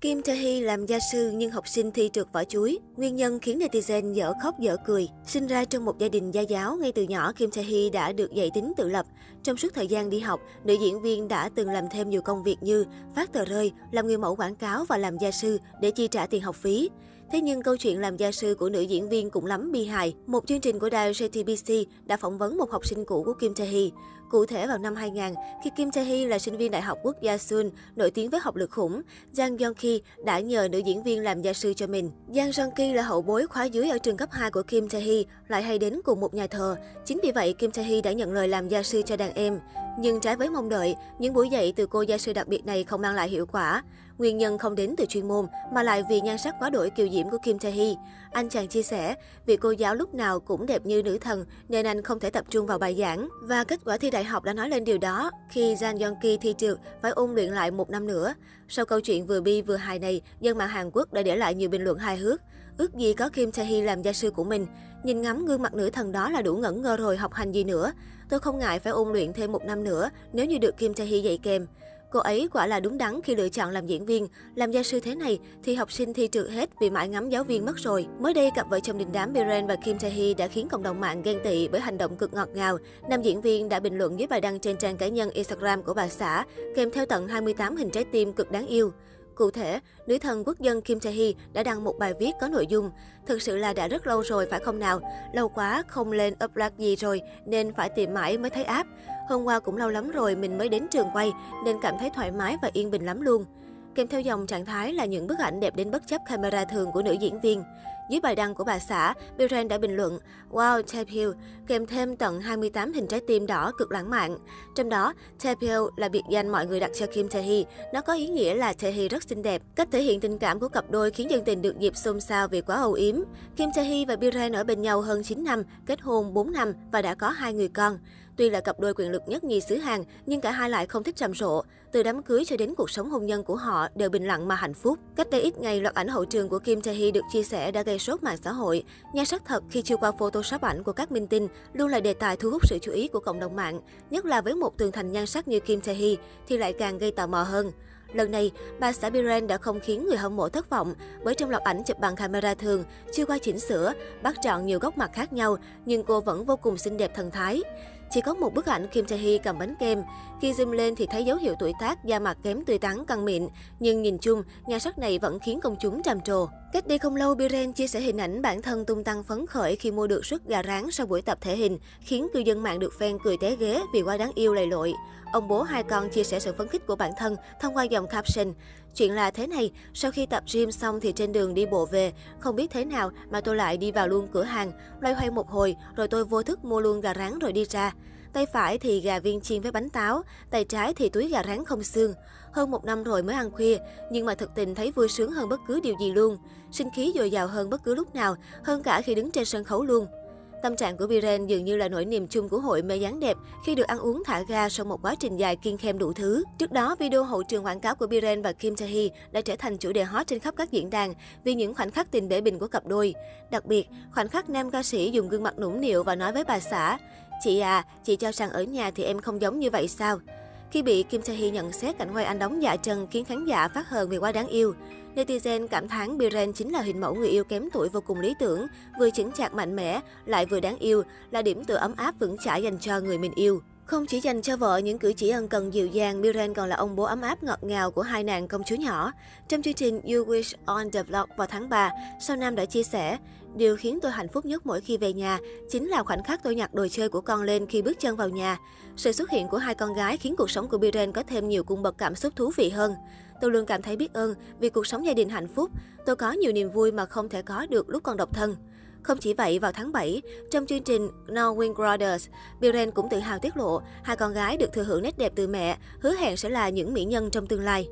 Kim Tae Hee làm gia sư nhưng học sinh thi trượt vỏ chuối. Nguyên nhân khiến netizen dở khóc dở cười. Sinh ra trong một gia đình gia giáo, ngay từ nhỏ Kim Tae Hee đã được dạy tính tự lập. Trong suốt thời gian đi học, nữ diễn viên đã từng làm thêm nhiều công việc như phát tờ rơi, làm người mẫu quảng cáo và làm gia sư để chi trả tiền học phí. Thế nhưng câu chuyện làm gia sư của nữ diễn viên cũng lắm bi hài. Một chương trình của đài JTBC đã phỏng vấn một học sinh cũ của Kim Tae Hee. Cụ thể vào năm 2000, khi Kim Tae Hee là sinh viên Đại học Quốc gia Seoul, nổi tiếng với học lực khủng, Jang Yeon Ki đã nhờ nữ diễn viên làm gia sư cho mình. Jang Yeon Ki là hậu bối khóa dưới ở trường cấp 2 của Kim Tae Hee, lại hay đến cùng một nhà thờ. Chính vì vậy, Kim Tae Hee đã nhận lời làm gia sư cho đàn em. Nhưng trái với mong đợi, những buổi dạy từ cô gia sư đặc biệt này không mang lại hiệu quả. Nguyên nhân không đến từ chuyên môn, mà lại vì nhan sắc quá đổi kiều diễm của Kim Tae Hee. Anh chàng chia sẻ, vì cô giáo lúc nào cũng đẹp như nữ thần nên anh không thể tập trung vào bài giảng. Và kết quả thi đại học đã nói lên điều đó khi Jang Yeon Ki thi trượt phải ôn luyện lại một năm nữa. Sau câu chuyện vừa bi vừa hài này, dân mạng Hàn Quốc đã để lại nhiều bình luận hài hước. Ước gì có Kim Tae Hee làm gia sư của mình. Nhìn ngắm gương mặt nữ thần đó là đủ ngẩn ngơ rồi học hành gì nữa. Tôi không ngại phải ôn luyện thêm một năm nữa nếu như được Kim Tae Hee dạy kèm. Cô ấy quả là đúng đắn khi lựa chọn làm diễn viên. Làm gia sư thế này thì học sinh thi trượt hết vì mãi ngắm giáo viên mất rồi. Mới đây, cặp vợ chồng đình đám Biren và Kim Tae Hee đã khiến cộng đồng mạng ghen tị bởi hành động cực ngọt ngào. Nam diễn viên đã bình luận dưới bài đăng trên trang cá nhân Instagram của bà xã, kèm theo tận 28 hình trái tim cực đáng yêu. Cụ thể, nữ thần quốc dân Kim Tae Hee đã đăng một bài viết có nội dung Thực sự là đã rất lâu rồi phải không nào? Lâu quá không lên upload gì rồi nên phải tìm mãi mới thấy app. Hôm qua cũng lâu lắm rồi mình mới đến trường quay nên cảm thấy thoải mái và yên bình lắm luôn. Kèm theo dòng trạng thái là những bức ảnh đẹp đến bất chấp camera thường của nữ diễn viên. Dưới bài đăng của bà xã, Biren đã bình luận Wow, Tape kèm thêm tận 28 hình trái tim đỏ cực lãng mạn. Trong đó, Tape là biệt danh mọi người đặt cho Kim Tae Hee. Nó có ý nghĩa là Tae Hee rất xinh đẹp. Cách thể hiện tình cảm của cặp đôi khiến dân tình được dịp xôn xao vì quá âu yếm. Kim Tae Hee và Biren ở bên nhau hơn 9 năm, kết hôn 4 năm và đã có hai người con. Tuy là cặp đôi quyền lực nhất nhì xứ Hàn, nhưng cả hai lại không thích trầm rộ. Từ đám cưới cho đến cuộc sống hôn nhân của họ đều bình lặng mà hạnh phúc. Cách đây ít ngày, loạt ảnh hậu trường của Kim Tae Hee được chia sẻ đã gây sốt mạng xã hội. Nhan sắc thật khi chưa qua photoshop ảnh của các minh tinh luôn là đề tài thu hút sự chú ý của cộng đồng mạng. Nhất là với một tường thành nhan sắc như Kim Tae Hee thì lại càng gây tò mò hơn. Lần này, bà xã Biren đã không khiến người hâm mộ thất vọng bởi trong loạt ảnh chụp bằng camera thường, chưa qua chỉnh sửa, bắt chọn nhiều góc mặt khác nhau, nhưng cô vẫn vô cùng xinh đẹp thần thái. Chỉ có một bức ảnh Kim Tae Hee cầm bánh kem. Khi zoom lên thì thấy dấu hiệu tuổi tác, da mặt kém tươi tắn, căng mịn. Nhưng nhìn chung, nhà sắc này vẫn khiến công chúng trầm trồ. Cách đây không lâu, Biren chia sẻ hình ảnh bản thân tung tăng phấn khởi khi mua được suất gà rán sau buổi tập thể hình, khiến cư dân mạng được fan cười té ghế vì quá đáng yêu lầy lội. Ông bố hai con chia sẻ sự phấn khích của bản thân thông qua dòng caption. Chuyện là thế này, sau khi tập gym xong thì trên đường đi bộ về, không biết thế nào mà tôi lại đi vào luôn cửa hàng, loay hoay một hồi, rồi tôi vô thức mua luôn gà rán rồi đi ra. Tay phải thì gà viên chiên với bánh táo, tay trái thì túi gà rán không xương. Hơn một năm rồi mới ăn khuya, nhưng mà thực tình thấy vui sướng hơn bất cứ điều gì luôn. Sinh khí dồi dào hơn bất cứ lúc nào, hơn cả khi đứng trên sân khấu luôn. Tâm trạng của Biren dường như là nỗi niềm chung của hội mê dáng đẹp khi được ăn uống thả ga sau một quá trình dài kiên khem đủ thứ. Trước đó, video hậu trường quảng cáo của Biren và Kim Tae Hee đã trở thành chủ đề hot trên khắp các diễn đàn vì những khoảnh khắc tình bể bình của cặp đôi. Đặc biệt, khoảnh khắc nam ca sĩ dùng gương mặt nũng nịu và nói với bà xã, Chị à, chị cho rằng ở nhà thì em không giống như vậy sao? Khi bị Kim Tae Hee nhận xét cảnh quay anh đóng dạ trần khiến khán giả phát hờn vì quá đáng yêu. Netizen cảm thán Biren chính là hình mẫu người yêu kém tuổi vô cùng lý tưởng, vừa chững chạc mạnh mẽ, lại vừa đáng yêu, là điểm tựa ấm áp vững chãi dành cho người mình yêu. Không chỉ dành cho vợ những cử chỉ ân cần dịu dàng, Miren còn là ông bố ấm áp ngọt ngào của hai nàng công chúa nhỏ. Trong chương trình You Wish on the Vlog vào tháng 3, Sao Nam đã chia sẻ, Điều khiến tôi hạnh phúc nhất mỗi khi về nhà chính là khoảnh khắc tôi nhặt đồ chơi của con lên khi bước chân vào nhà. Sự xuất hiện của hai con gái khiến cuộc sống của Biren có thêm nhiều cung bậc cảm xúc thú vị hơn. Tôi luôn cảm thấy biết ơn vì cuộc sống gia đình hạnh phúc. Tôi có nhiều niềm vui mà không thể có được lúc còn độc thân. Không chỉ vậy, vào tháng 7, trong chương trình Norwin Brothers, Biren cũng tự hào tiết lộ hai con gái được thừa hưởng nét đẹp từ mẹ, hứa hẹn sẽ là những mỹ nhân trong tương lai.